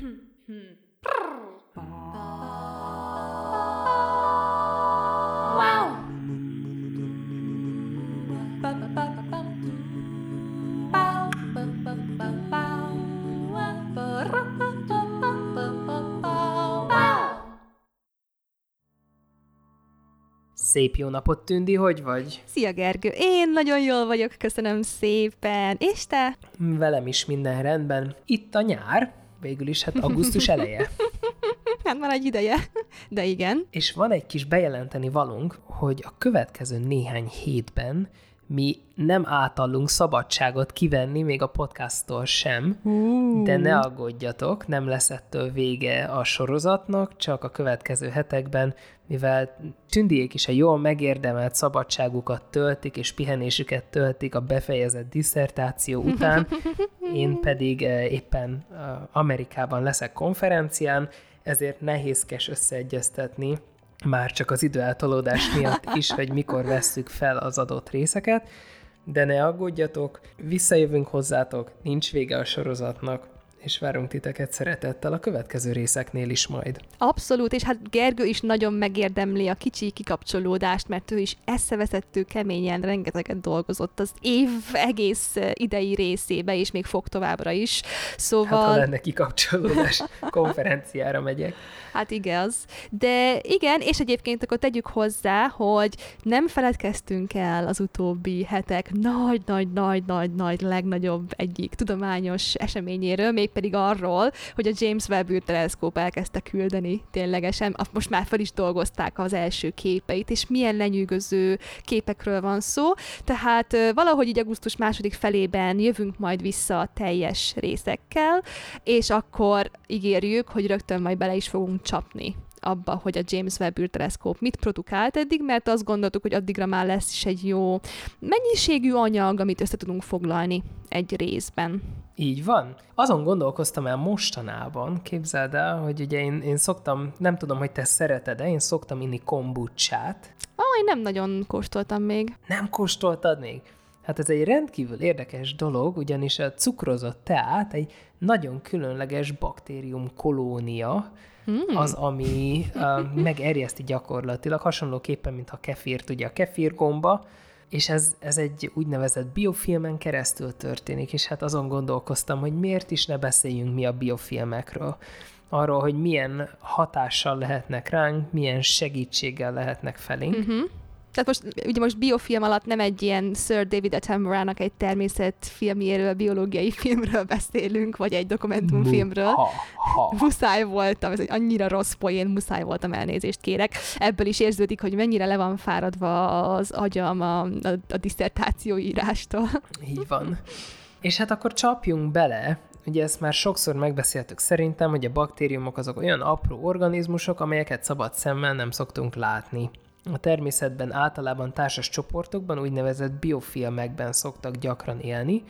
Szép jó napot, Tündi, hogy vagy? Szia, Gergő! Én nagyon jól vagyok, köszönöm szépen. És te? Velem is minden rendben. Itt a nyár, végül is hát augusztus eleje. hát már egy ideje, de igen. És van egy kis bejelenteni valunk, hogy a következő néhány hétben mi nem átallunk szabadságot kivenni, még a podcasttól sem, uh. de ne aggódjatok, nem lesz ettől vége a sorozatnak, csak a következő hetekben, mivel tündiék is a jól megérdemelt szabadságukat töltik, és pihenésüket töltik a befejezett diszertáció után, én pedig eh, éppen eh, Amerikában leszek konferencián, ezért nehézkes összeegyeztetni már csak az időeltolódás miatt is, hogy mikor vesszük fel az adott részeket, de ne aggódjatok, visszajövünk hozzátok, nincs vége a sorozatnak, és várunk titeket szeretettel a következő részeknél is majd. Abszolút, és hát Gergő is nagyon megérdemli a kicsi kikapcsolódást, mert ő is eszeveszettő keményen rengeteget dolgozott az év egész idei részébe, és még fog továbbra is. Szóval... Hát, ha lenne kikapcsolódás, konferenciára megyek. Hát igaz. De igen, és egyébként akkor tegyük hozzá, hogy nem feledkeztünk el az utóbbi hetek nagy-nagy-nagy-nagy-nagy legnagyobb egyik tudományos eseményéről, mégpedig arról, hogy a James Webb űrteleszkóp elkezdte küldeni ténylegesen, most már fel is dolgozták az első képeit, és milyen lenyűgöző képekről van szó, tehát valahogy így augusztus második felében jövünk majd vissza a teljes részekkel, és akkor ígérjük, hogy rögtön majd bele is fogunk csapni abba, hogy a James Webb űrteleszkóp mit produkált eddig, mert azt gondoltuk, hogy addigra már lesz is egy jó mennyiségű anyag, amit össze tudunk foglalni egy részben. Így van. Azon gondolkoztam el mostanában, képzeld el, hogy ugye én, én szoktam, nem tudom, hogy te szereted-e, én szoktam inni kombucsát. Ah, én nem nagyon kóstoltam még. Nem kóstoltad még? Hát ez egy rendkívül érdekes dolog, ugyanis a cukrozott teát egy nagyon különleges baktérium kolónia, hmm. az, ami uh, megerjeszti gyakorlatilag, hasonlóképpen, mint a kefírt, ugye a kefírgomba, és ez, ez egy úgynevezett biofilmen keresztül történik, és hát azon gondolkoztam, hogy miért is ne beszéljünk mi a biofilmekről arról, hogy milyen hatással lehetnek ránk, milyen segítséggel lehetnek felénk. Uh-huh. Tehát most, ugye most biofilm alatt nem egy ilyen Sir David Attenborough-nak egy természetfilmjéről, biológiai filmről beszélünk, vagy egy dokumentumfilmről. Ha, ha. Muszáj voltam, ez egy annyira rossz poén, muszáj voltam, elnézést kérek. Ebből is érződik, hogy mennyire le van fáradva az agyam a, a, a diszertációírástól. Így van. És hát akkor csapjunk bele, ugye ezt már sokszor megbeszéltük szerintem, hogy a baktériumok azok olyan apró organizmusok, amelyeket szabad szemmel nem szoktunk látni. A természetben általában társas csoportokban, úgynevezett biofilmekben szoktak gyakran élni,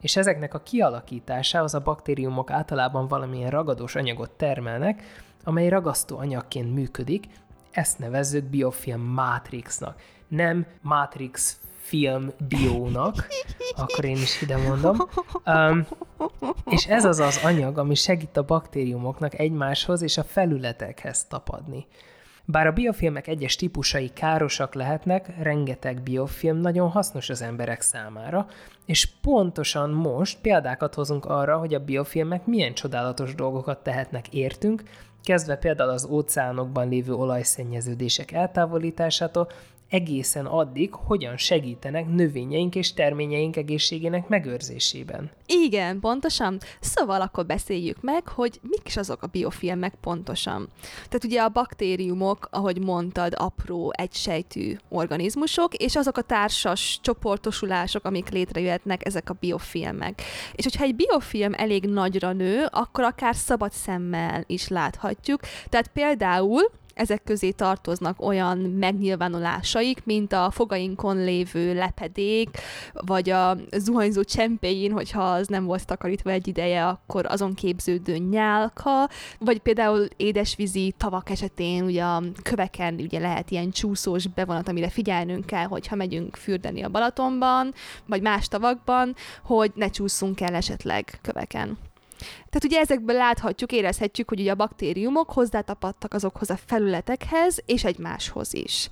és ezeknek a kialakításához a baktériumok általában valamilyen ragadós anyagot termelnek, amely ragasztó anyagként működik, ezt nevezzük biofilm mátrixnak. Nem matrix film biónak, akkor én is ide mondom. Um, és ez az az anyag, ami segít a baktériumoknak egymáshoz és a felületekhez tapadni. Bár a biofilmek egyes típusai károsak lehetnek, rengeteg biofilm nagyon hasznos az emberek számára, és pontosan most példákat hozunk arra, hogy a biofilmek milyen csodálatos dolgokat tehetnek értünk, kezdve például az óceánokban lévő olajszennyeződések eltávolításától, egészen addig, hogyan segítenek növényeink és terményeink egészségének megőrzésében. Igen, pontosan. Szóval akkor beszéljük meg, hogy mik is azok a biofilmek pontosan. Tehát ugye a baktériumok, ahogy mondtad, apró, egysejtű organizmusok, és azok a társas csoportosulások, amik létrejöhetnek, ezek a biofilmek. És hogyha egy biofilm elég nagyra nő, akkor akár szabad szemmel is láthatjuk. Tehát például ezek közé tartoznak olyan megnyilvánulásaik, mint a fogainkon lévő lepedék, vagy a zuhanyzó csempéin, hogyha az nem volt takarítva egy ideje, akkor azon képződő nyálka, vagy például édesvízi tavak esetén, ugye a köveken ugye lehet ilyen csúszós bevonat, amire figyelnünk kell, hogyha megyünk fürdeni a Balatonban, vagy más tavakban, hogy ne csúszunk el esetleg köveken. Tehát ugye ezekből láthatjuk, érezhetjük, hogy ugye a baktériumok hozzátapadtak azokhoz a felületekhez, és egymáshoz is.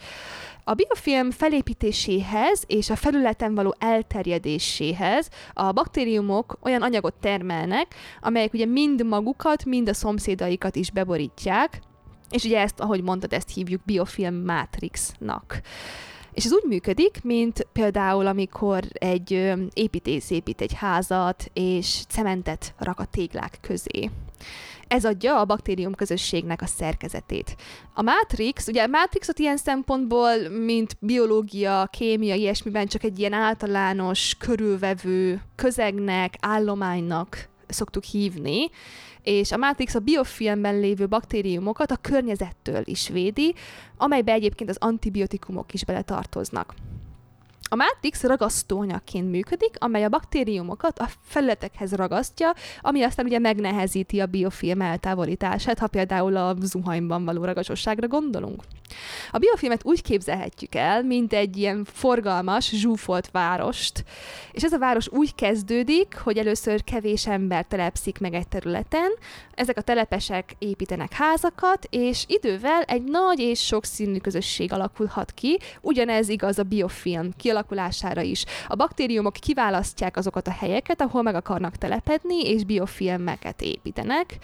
A biofilm felépítéséhez és a felületen való elterjedéséhez a baktériumok olyan anyagot termelnek, amelyek ugye mind magukat, mind a szomszédaikat is beborítják, és ugye ezt, ahogy mondtad, ezt hívjuk biofilm mátrixnak. És ez úgy működik, mint például, amikor egy építész épít egy házat, és cementet rak a téglák közé. Ez adja a baktérium közösségnek a szerkezetét. A Matrix, ugye a Matrixot ilyen szempontból, mint biológia, kémia, ilyesmiben csak egy ilyen általános, körülvevő közegnek, állománynak szoktuk hívni, és a Matrix a biofilmben lévő baktériumokat a környezettől is védi, amelybe egyébként az antibiotikumok is beletartoznak. A Matrix ragasztóanyagként működik, amely a baktériumokat a felületekhez ragasztja, ami aztán ugye megnehezíti a biofilm eltávolítását, ha például a zuhanyban való ragazsosságra gondolunk. A biofilmet úgy képzelhetjük el, mint egy ilyen forgalmas, zsúfolt várost, és ez a város úgy kezdődik, hogy először kevés ember telepszik meg egy területen, ezek a telepesek építenek házakat, és idővel egy nagy és sokszínű közösség alakulhat ki, ugyanez igaz a biofilm kialakulására is. A baktériumok kiválasztják azokat a helyeket, ahol meg akarnak telepedni, és biofilmeket építenek.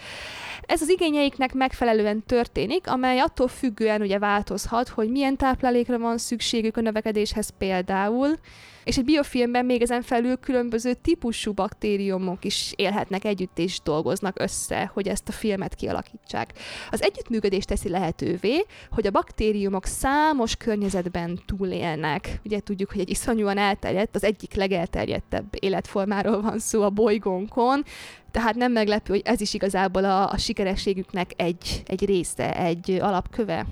Ez az igényeiknek megfelelően történik, amely attól függően ugye változhat, hogy milyen táplálékra van szükségük a növekedéshez például, és egy biofilmben még ezen felül különböző típusú baktériumok is élhetnek együtt és dolgoznak össze, hogy ezt a filmet kialakítsák. Az együttműködés teszi lehetővé, hogy a baktériumok számos környezetben túlélnek. Ugye tudjuk, hogy egy iszonyúan elterjedt, az egyik legelterjedtebb életformáról van szó a bolygónkon, tehát nem meglepő, hogy ez is igazából a, a sikerességüknek egy, egy része, egy alapköve.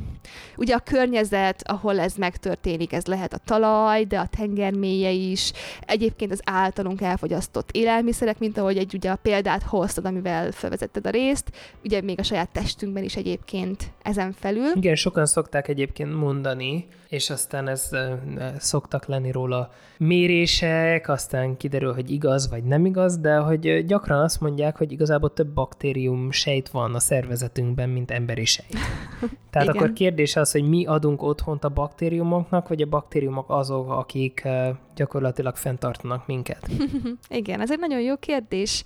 Ugye a környezet, ahol ez megtörténik, ez lehet a talaj, de a tenger mélye is, egyébként az általunk elfogyasztott élelmiszerek, mint ahogy egy ugye a példát hoztad, amivel felvezetted a részt, ugye még a saját testünkben is egyébként ezen felül. Igen, sokan szokták egyébként mondani, és aztán ez szoktak lenni róla mérések, aztán kiderül, hogy igaz vagy nem igaz, de hogy gyakran azt mondják, hogy igazából több baktérium sejt van a szervezetünkben, mint emberi sejt. Tehát Igen. akkor kérdés az, hogy mi adunk otthont a baktériumoknak, vagy a baktériumok azok, akik gyakorlatilag fenntartanak minket? Igen, ez egy nagyon jó kérdés.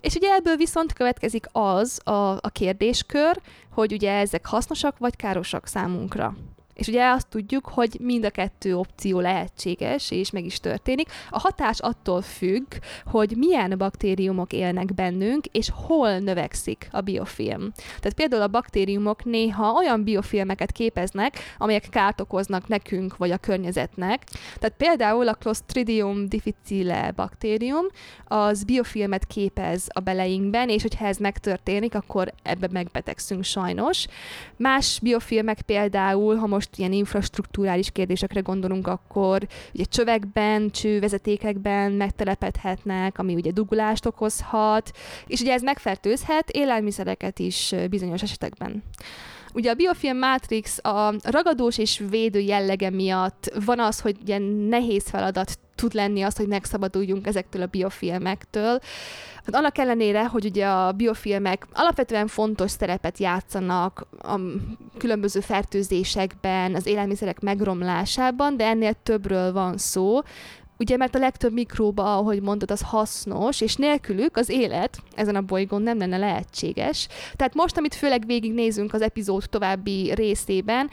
És ugye ebből viszont következik az a, a kérdéskör, hogy ugye ezek hasznosak vagy károsak számunkra. És ugye azt tudjuk, hogy mind a kettő opció lehetséges, és meg is történik. A hatás attól függ, hogy milyen baktériumok élnek bennünk, és hol növekszik a biofilm. Tehát például a baktériumok néha olyan biofilmeket képeznek, amelyek kárt okoznak nekünk, vagy a környezetnek. Tehát például a Clostridium difficile baktérium, az biofilmet képez a beleinkben, és hogyha ez megtörténik, akkor ebbe megbetegszünk sajnos. Más biofilmek például, ha most most ilyen infrastruktúrális kérdésekre gondolunk, akkor ugye csövekben, csővezetékekben megtelepedhetnek, ami ugye dugulást okozhat, és ugye ez megfertőzhet élelmiszereket is bizonyos esetekben. Ugye a biofilm Matrix a ragadós és védő jellege miatt van az, hogy ilyen nehéz feladat tud lenni az, hogy megszabaduljunk ezektől a biofilmektől. Hát annak ellenére, hogy ugye a biofilmek alapvetően fontos szerepet játszanak a különböző fertőzésekben, az élelmiszerek megromlásában, de ennél többről van szó, Ugye, mert a legtöbb mikróba, ahogy mondod, az hasznos, és nélkülük az élet ezen a bolygón nem lenne lehetséges. Tehát most, amit főleg végignézünk az epizód további részében,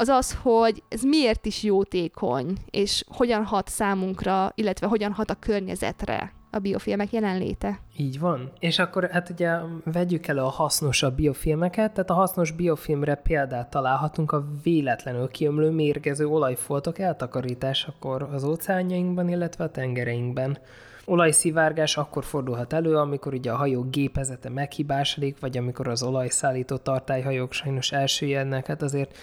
az az, hogy ez miért is jótékony, és hogyan hat számunkra, illetve hogyan hat a környezetre a biofilmek jelenléte. Így van. És akkor hát ugye vegyük elő a hasznosabb biofilmeket, tehát a hasznos biofilmre példát találhatunk a véletlenül kiömlő mérgező olajfoltok eltakarításakor az óceánjainkban, illetve a tengereinkben. Olajszivárgás akkor fordulhat elő, amikor ugye a hajó gépezete meghibásodik, vagy amikor az olajszállító tartályhajók sajnos elsüllyednek, hát azért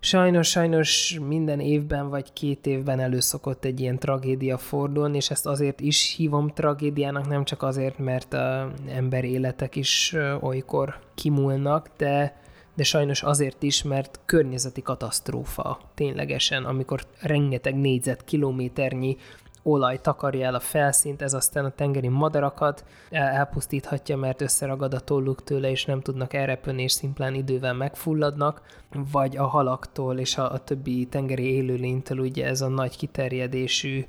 Sajnos, sajnos minden évben vagy két évben elő szokott egy ilyen tragédia fordulni, és ezt azért is hívom tragédiának, nem csak azért, mert a ember életek is olykor kimúlnak, de, de sajnos azért is, mert környezeti katasztrófa ténylegesen, amikor rengeteg négyzetkilométernyi olaj takarja el a felszínt, ez aztán a tengeri madarakat elpusztíthatja, mert összeragad a tolluk tőle, és nem tudnak elrepülni, és szimplán idővel megfulladnak, vagy a halaktól és a, a többi tengeri élőlénytől ugye ez a nagy kiterjedésű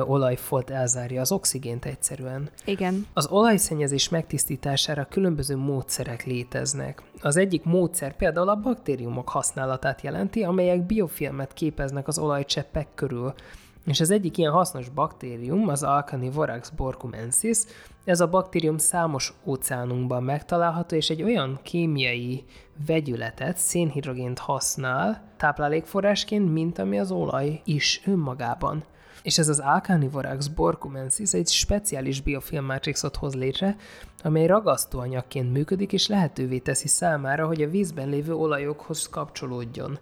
olajfolt elzárja az oxigént egyszerűen. Igen. Az olajszennyezés megtisztítására különböző módszerek léteznek. Az egyik módszer például a baktériumok használatát jelenti, amelyek biofilmet képeznek az olajcseppek körül. És az egyik ilyen hasznos baktérium az Alcanivorax borcumensis. Ez a baktérium számos óceánunkban megtalálható, és egy olyan kémiai vegyületet, szénhidrogént használ táplálékforrásként, mint ami az olaj is önmagában. És ez az Alcanivorax borcumensis egy speciális biofilmmátrixot hoz létre, amely ragasztóanyagként működik, és lehetővé teszi számára, hogy a vízben lévő olajokhoz kapcsolódjon.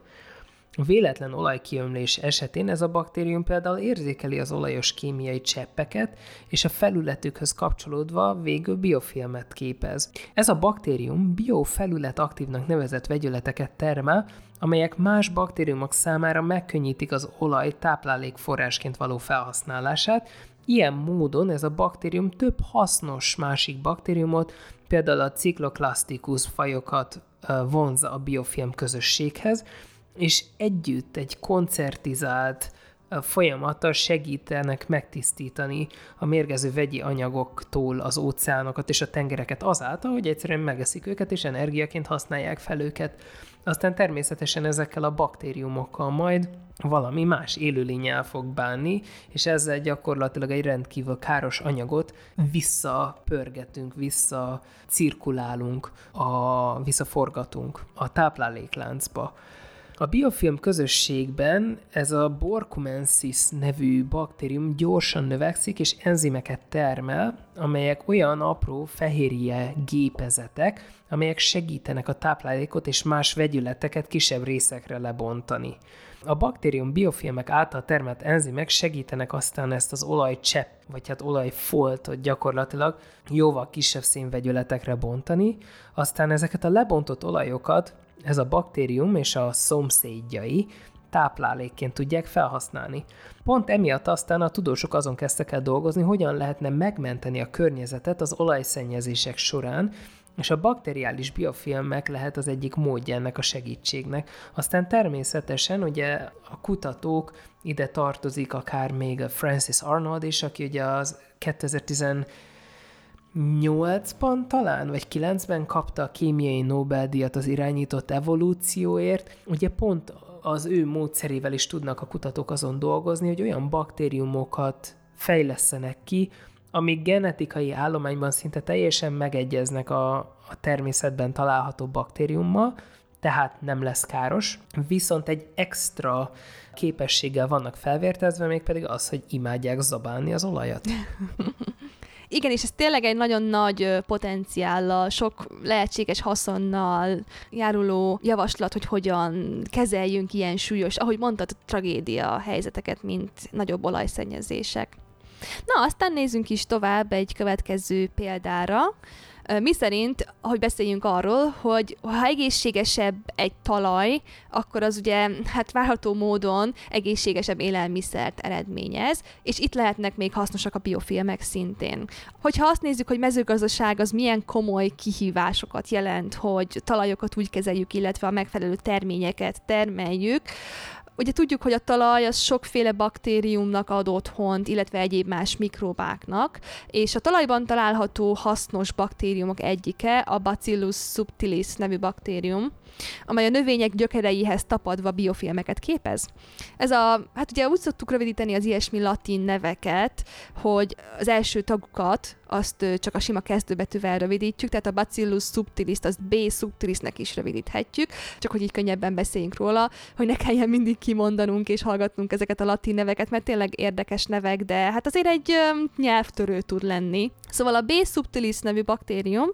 A véletlen olajkiömlés esetén ez a baktérium például érzékeli az olajos kémiai cseppeket, és a felületükhöz kapcsolódva végül biofilmet képez. Ez a baktérium biofelület aktívnak nevezett vegyületeket termel, amelyek más baktériumok számára megkönnyítik az olaj táplálékforrásként való felhasználását, Ilyen módon ez a baktérium több hasznos másik baktériumot, például a Cycloclasticus fajokat vonza a biofilm közösséghez, és együtt egy koncertizált folyamattal segítenek megtisztítani a mérgező vegyi anyagoktól az óceánokat és a tengereket azáltal, hogy egyszerűen megeszik őket, és energiaként használják fel őket. Aztán természetesen ezekkel a baktériumokkal majd valami más élőlény el fog bánni, és ezzel gyakorlatilag egy rendkívül káros anyagot visszapörgetünk, vissza cirkulálunk, a, visszaforgatunk a táplálékláncba. A biofilm közösségben ez a Borcumensis nevű baktérium gyorsan növekszik és enzimeket termel, amelyek olyan apró fehérje gépezetek, amelyek segítenek a táplálékot és más vegyületeket kisebb részekre lebontani. A baktérium biofilmek által termelt enzimek segítenek aztán ezt az olajcsepp, vagy hát olajfoltot gyakorlatilag jóval kisebb szénvegyületekre bontani, aztán ezeket a lebontott olajokat ez a baktérium és a szomszédjai táplálékként tudják felhasználni. Pont emiatt aztán a tudósok azon kezdtek el dolgozni, hogyan lehetne megmenteni a környezetet az olajszennyezések során, és a bakteriális biofilmek lehet az egyik módja ennek a segítségnek. Aztán természetesen ugye a kutatók, ide tartozik akár még a Francis Arnold is, aki ugye az 2010 8-ban talán, vagy 9-ben kapta a kémiai Nobel-díjat az irányított evolúcióért. Ugye pont az ő módszerével is tudnak a kutatók azon dolgozni, hogy olyan baktériumokat fejlesztenek ki, amik genetikai állományban szinte teljesen megegyeznek a, a természetben található baktériummal, tehát nem lesz káros, viszont egy extra képességgel vannak felvértezve, mégpedig az, hogy imádják zabálni az olajat. Igen, és ez tényleg egy nagyon nagy potenciállal, sok lehetséges haszonnal járuló javaslat, hogy hogyan kezeljünk ilyen súlyos, ahogy mondtad, tragédia helyzeteket, mint nagyobb olajszennyezések. Na, aztán nézzünk is tovább egy következő példára, mi szerint, hogy beszéljünk arról, hogy ha egészségesebb egy talaj, akkor az ugye hát várható módon egészségesebb élelmiszert eredményez, és itt lehetnek még hasznosak a biofilmek szintén. Hogyha azt nézzük, hogy mezőgazdaság az milyen komoly kihívásokat jelent, hogy talajokat úgy kezeljük, illetve a megfelelő terményeket termeljük, Ugye tudjuk, hogy a talaj az sokféle baktériumnak ad otthont, illetve egyéb más mikrobáknak, és a talajban található hasznos baktériumok egyike a Bacillus subtilis nevű baktérium, amely a növények gyökereihez tapadva biofilmeket képez. Ez a, hát ugye úgy szoktuk rövidíteni az ilyesmi latin neveket, hogy az első tagukat azt csak a sima kezdőbetűvel rövidítjük, tehát a Bacillus subtilis, azt B subtilisnek is rövidíthetjük, csak hogy így könnyebben beszéljünk róla, hogy ne kelljen mindig kimondanunk és hallgatnunk ezeket a latin neveket, mert tényleg érdekes nevek, de hát azért egy nyelvtörő tud lenni. Szóval a B subtilis nevű baktérium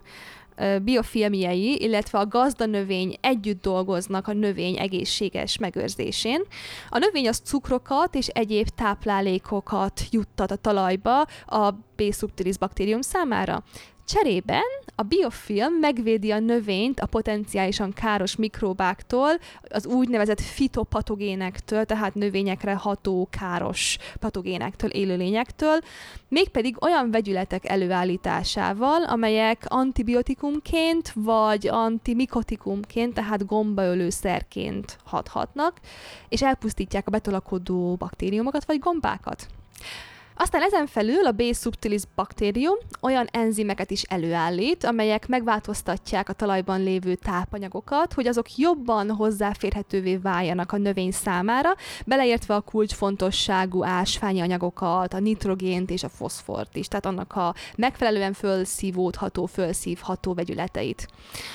biofilmjei, illetve a gazdanövény együtt dolgoznak a növény egészséges megőrzésén. A növény az cukrokat és egyéb táplálékokat juttat a talajba a B subtilis baktérium számára. Cserében a biofilm megvédi a növényt a potenciálisan káros mikróbáktól, az úgynevezett fitopatogénektől, tehát növényekre ható káros patogénektől, élőlényektől, mégpedig olyan vegyületek előállításával, amelyek antibiotikumként vagy antimikotikumként, tehát gombaölőszerként hathatnak, és elpusztítják a betolakodó baktériumokat vagy gombákat. Aztán ezen felül a B. subtilis baktérium olyan enzimeket is előállít, amelyek megváltoztatják a talajban lévő tápanyagokat, hogy azok jobban hozzáférhetővé váljanak a növény számára, beleértve a kulcsfontosságú ásványi anyagokat, a nitrogént és a foszfort is, tehát annak a megfelelően fölszívódható, fölszívható vegyületeit.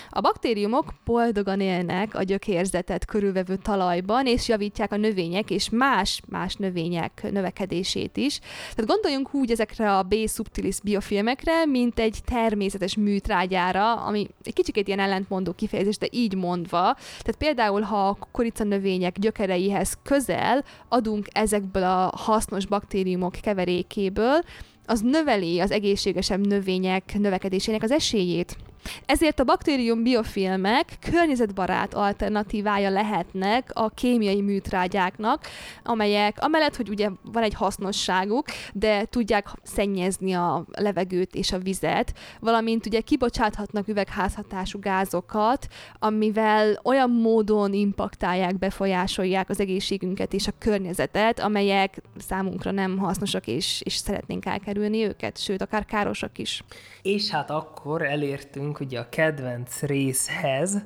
A baktériumok boldogan élnek a gyökérzetet körülvevő talajban, és javítják a növények és más, más növények növekedését is, tehát gondoljunk úgy ezekre a B-subtilis biofilmekre, mint egy természetes műtrágyára, ami egy kicsit ilyen ellentmondó kifejezés, de így mondva. Tehát például, ha a kukoricanövények gyökereihez közel adunk ezekből a hasznos baktériumok keverékéből, az növeli az egészségesebb növények növekedésének az esélyét. Ezért a baktérium biofilmek környezetbarát alternatívája lehetnek a kémiai műtrágyáknak, amelyek amellett, hogy ugye van egy hasznosságuk, de tudják szennyezni a levegőt és a vizet, valamint ugye kibocsáthatnak üvegházhatású gázokat, amivel olyan módon impaktálják, befolyásolják az egészségünket és a környezetet, amelyek számunkra nem hasznosak, és, és szeretnénk elkerülni őket, sőt, akár károsak is. És hát akkor elértünk ugye a kedvenc részhez,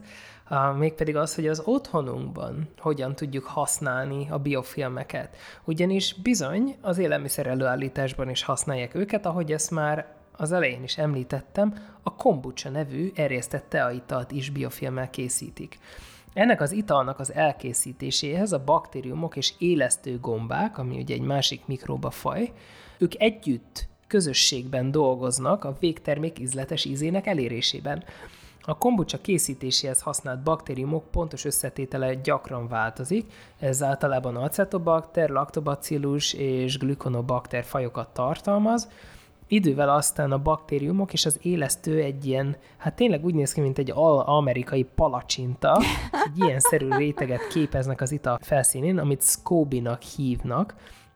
mégpedig az, hogy az otthonunkban hogyan tudjuk használni a biofilmeket. Ugyanis bizony az élelmiszer előállításban is használják őket, ahogy ezt már az elején is említettem, a kombucha nevű erjesztett teaitalt is biofilmmel készítik. Ennek az italnak az elkészítéséhez a baktériumok és élesztő gombák, ami ugye egy másik mikróba faj, ők együtt közösségben dolgoznak a végtermék ízletes ízének elérésében. A kombucha készítéséhez használt baktériumok pontos összetétele gyakran változik, ez általában acetobakter, lactobacillus és gluconobakter fajokat tartalmaz, Idővel aztán a baktériumok és az élesztő egy ilyen, hát tényleg úgy néz ki, mint egy amerikai palacsinta, egy ilyen szerű réteget képeznek az ital felszínén, amit SCOBY-nak hívnak,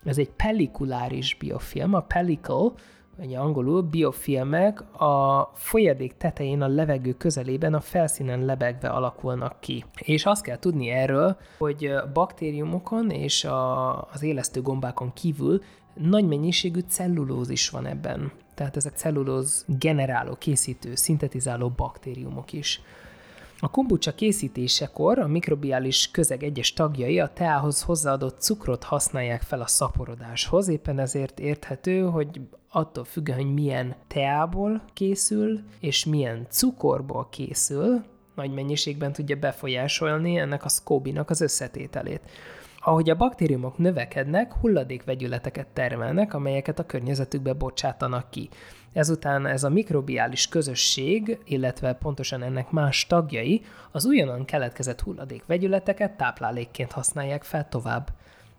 ez egy pellikuláris biofilm, a pellicle, vagy angolul biofilmek a folyadék tetején a levegő közelében a felszínen lebegve alakulnak ki. És azt kell tudni erről, hogy baktériumokon és a, az élesztő gombákon kívül nagy mennyiségű cellulózis van ebben. Tehát ezek cellulóz generáló, készítő, szintetizáló baktériumok is. A kombucha készítésekor a mikrobiális közeg egyes tagjai a teához hozzáadott cukrot használják fel a szaporodáshoz, éppen ezért érthető, hogy attól függően, hogy milyen teából készül, és milyen cukorból készül, nagy mennyiségben tudja befolyásolni ennek a szkóbinak az összetételét. Ahogy a baktériumok növekednek, hulladékvegyületeket termelnek, amelyeket a környezetükbe bocsátanak ki. Ezután ez a mikrobiális közösség, illetve pontosan ennek más tagjai az újonnan keletkezett hulladékvegyületeket táplálékként használják fel tovább.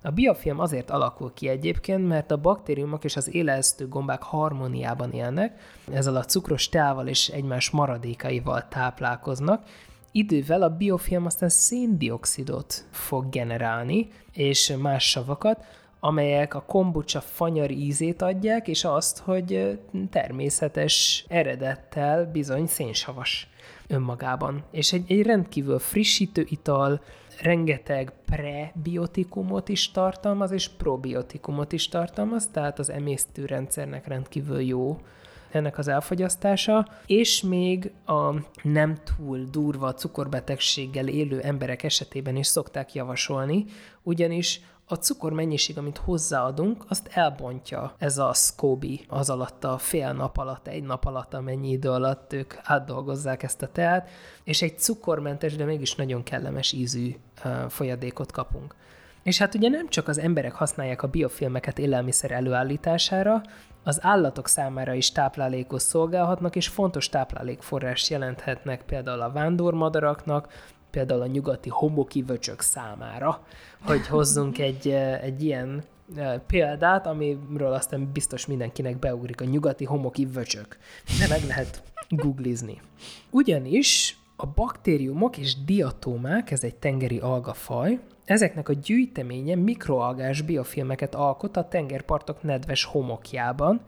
A biofilm azért alakul ki egyébként, mert a baktériumok és az élesztő gombák harmóniában élnek, ezzel a cukros teával és egymás maradékaival táplálkoznak, idővel a biofilm aztán széndiokszidot fog generálni, és más savakat, amelyek a kombucha fanyar ízét adják, és azt, hogy természetes eredettel bizony szénsavas önmagában. És egy, egy rendkívül frissítő ital, rengeteg prebiotikumot is tartalmaz, és probiotikumot is tartalmaz, tehát az emésztőrendszernek rendkívül jó ennek az elfogyasztása, és még a nem túl durva cukorbetegséggel élő emberek esetében is szokták javasolni, ugyanis a cukor mennyiség, amit hozzáadunk, azt elbontja ez a SCOBY az alatt a fél nap alatt, egy nap alatt, amennyi idő alatt ők átdolgozzák ezt a teát, és egy cukormentes, de mégis nagyon kellemes ízű folyadékot kapunk. És hát ugye nem csak az emberek használják a biofilmeket élelmiszer előállítására, az állatok számára is táplálékos szolgálhatnak, és fontos táplálékforrás jelenthetnek például a vándormadaraknak, például a nyugati homokivöcsök számára, hogy hozzunk egy, egy ilyen példát, amiről aztán biztos mindenkinek beugrik a nyugati homoki vöcsök. De meg lehet googlizni. Ugyanis a baktériumok és diatómák, ez egy tengeri algafaj, ezeknek a gyűjteménye mikroalgás biofilmeket alkot a tengerpartok nedves homokjában,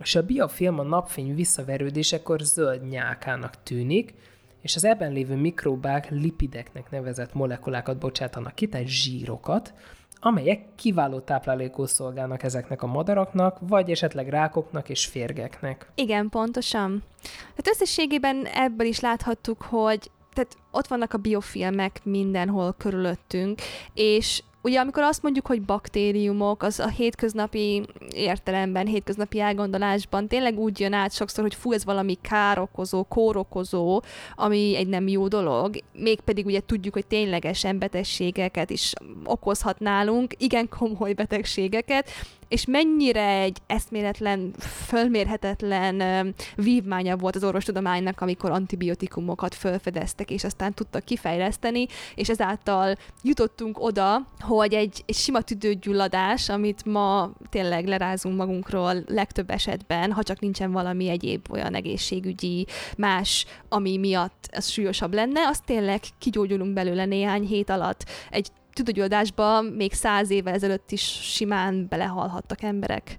és a biofilm a napfény visszaverődésekor zöld nyálkának tűnik, és az ebben lévő mikróbák lipideknek nevezett molekulákat bocsátanak ki, tehát zsírokat, amelyek kiváló táplálékul szolgálnak ezeknek a madaraknak, vagy esetleg rákoknak és férgeknek. Igen, pontosan. Tehát összességében ebből is láthattuk, hogy tehát ott vannak a biofilmek mindenhol körülöttünk, és Ugye amikor azt mondjuk, hogy baktériumok, az a hétköznapi értelemben, hétköznapi elgondolásban tényleg úgy jön át sokszor, hogy fú, ez valami károkozó, kórokozó, ami egy nem jó dolog, mégpedig ugye tudjuk, hogy ténylegesen betegségeket is okozhat nálunk, igen komoly betegségeket, és mennyire egy eszméletlen, fölmérhetetlen vívmánya volt az orvostudománynak, amikor antibiotikumokat felfedeztek, és aztán tudtak kifejleszteni, és ezáltal jutottunk oda, hogy egy, egy sima tüdőgyulladás, amit ma tényleg lerázunk magunkról legtöbb esetben, ha csak nincsen valami egyéb olyan egészségügyi más, ami miatt ez súlyosabb lenne, az tényleg kigyógyulunk belőle néhány hét alatt. Egy tüdőgyulladásba még száz évvel ezelőtt is simán belehalhattak emberek.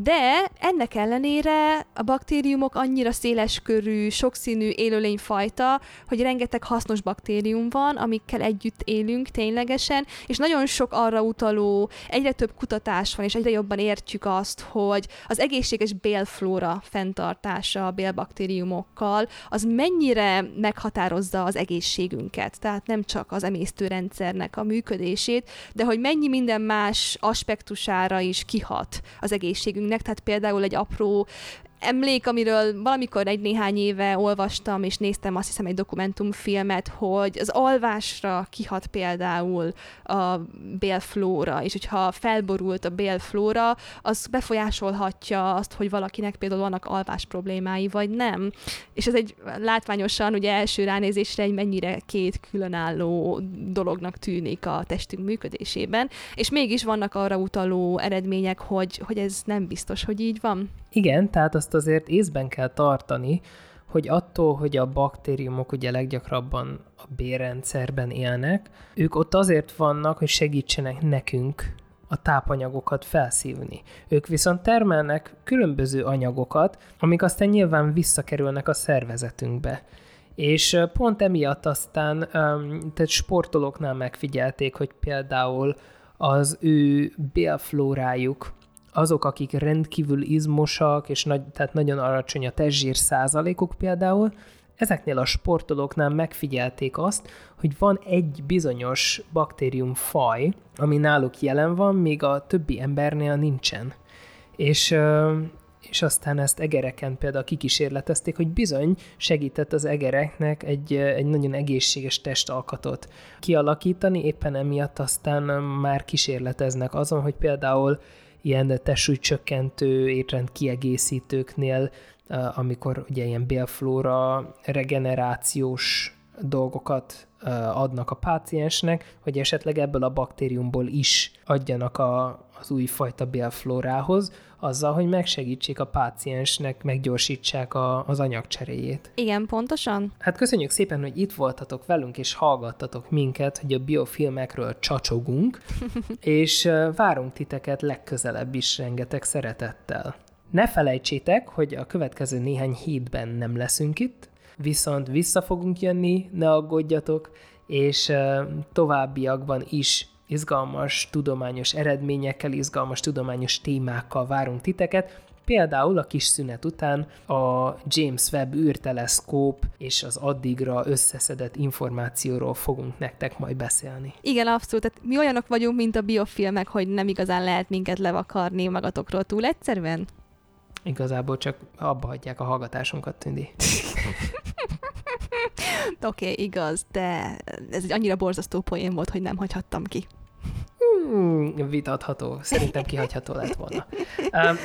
De ennek ellenére a baktériumok annyira széles körű, sokszínű élőlényfajta, hogy rengeteg hasznos baktérium van, amikkel együtt élünk ténylegesen, és nagyon sok arra utaló, egyre több kutatás van, és egyre jobban értjük azt, hogy az egészséges bélflóra fenntartása a bélbaktériumokkal, az mennyire meghatározza az egészségünket, tehát nem csak az emésztőrendszernek a működését, de hogy mennyi minden más aspektusára is kihat az egészségünk életünknek, tehát például egy apró emlék, amiről valamikor egy néhány éve olvastam, és néztem azt hiszem egy dokumentumfilmet, hogy az alvásra kihat például a bélflóra, és hogyha felborult a bélflóra, az befolyásolhatja azt, hogy valakinek például vannak alvás problémái, vagy nem. És ez egy látványosan, ugye első ránézésre egy mennyire két különálló dolognak tűnik a testünk működésében, és mégis vannak arra utaló eredmények, hogy, hogy ez nem biztos, hogy így van. Igen, tehát azt azért észben kell tartani, hogy attól, hogy a baktériumok ugye leggyakrabban a bérrendszerben élnek, ők ott azért vannak, hogy segítsenek nekünk a tápanyagokat felszívni. Ők viszont termelnek különböző anyagokat, amik aztán nyilván visszakerülnek a szervezetünkbe. És pont emiatt aztán tehát sportolóknál megfigyelték, hogy például az ő bélflórájuk azok, akik rendkívül izmosak, és nagy, tehát nagyon alacsony a testzsír százalékuk például, ezeknél a sportolóknál megfigyelték azt, hogy van egy bizonyos baktériumfaj, ami náluk jelen van, míg a többi embernél nincsen. És, és aztán ezt egereken például kikísérletezték, hogy bizony segített az egereknek egy, egy nagyon egészséges testalkatot kialakítani, éppen emiatt aztán már kísérleteznek azon, hogy például ilyen testsúlycsökkentő étrend kiegészítőknél, amikor ugye ilyen bélflóra regenerációs dolgokat adnak a páciensnek, hogy esetleg ebből a baktériumból is adjanak a, az újfajta bélflórához, azzal, hogy megsegítsék a páciensnek, meggyorsítsák a, az anyagcseréjét. Igen, pontosan. Hát köszönjük szépen, hogy itt voltatok velünk, és hallgattatok minket, hogy a biofilmekről csacsogunk, és várunk titeket legközelebb is rengeteg szeretettel. Ne felejtsétek, hogy a következő néhány hétben nem leszünk itt, viszont vissza fogunk jönni, ne aggódjatok, és továbbiakban is izgalmas tudományos eredményekkel, izgalmas tudományos témákkal várunk titeket, Például a kis szünet után a James Webb űrteleszkóp és az addigra összeszedett információról fogunk nektek majd beszélni. Igen, abszolút. Tehát mi olyanok vagyunk, mint a biofilmek, hogy nem igazán lehet minket levakarni magatokról túl egyszerűen? Igazából csak abba hagyják a hallgatásunkat, Tündi. Oké, okay, igaz, de ez egy annyira borzasztó poén volt, hogy nem hagyhattam ki. Hmm, vitatható. Szerintem kihagyható lett volna.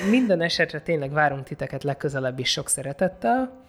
Minden esetre tényleg várunk titeket legközelebb is sok szeretettel.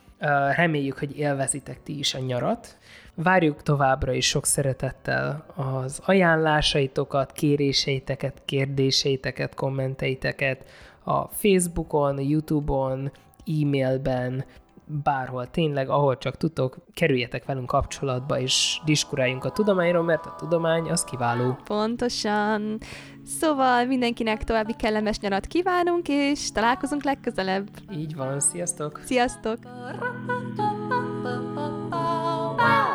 Reméljük, hogy élvezitek ti is a nyarat. Várjuk továbbra is sok szeretettel az ajánlásaitokat, kéréseiteket, kérdéseiteket, kommenteiteket a Facebookon, YouTube-on, e-mailben, bárhol tényleg, ahol csak tudtok, kerüljetek velünk kapcsolatba, és diskuráljunk a tudományról, mert a tudomány az kiváló. Pontosan. Szóval mindenkinek további kellemes nyarat kívánunk, és találkozunk legközelebb. Így van, sziasztok! Sziasztok! Wow.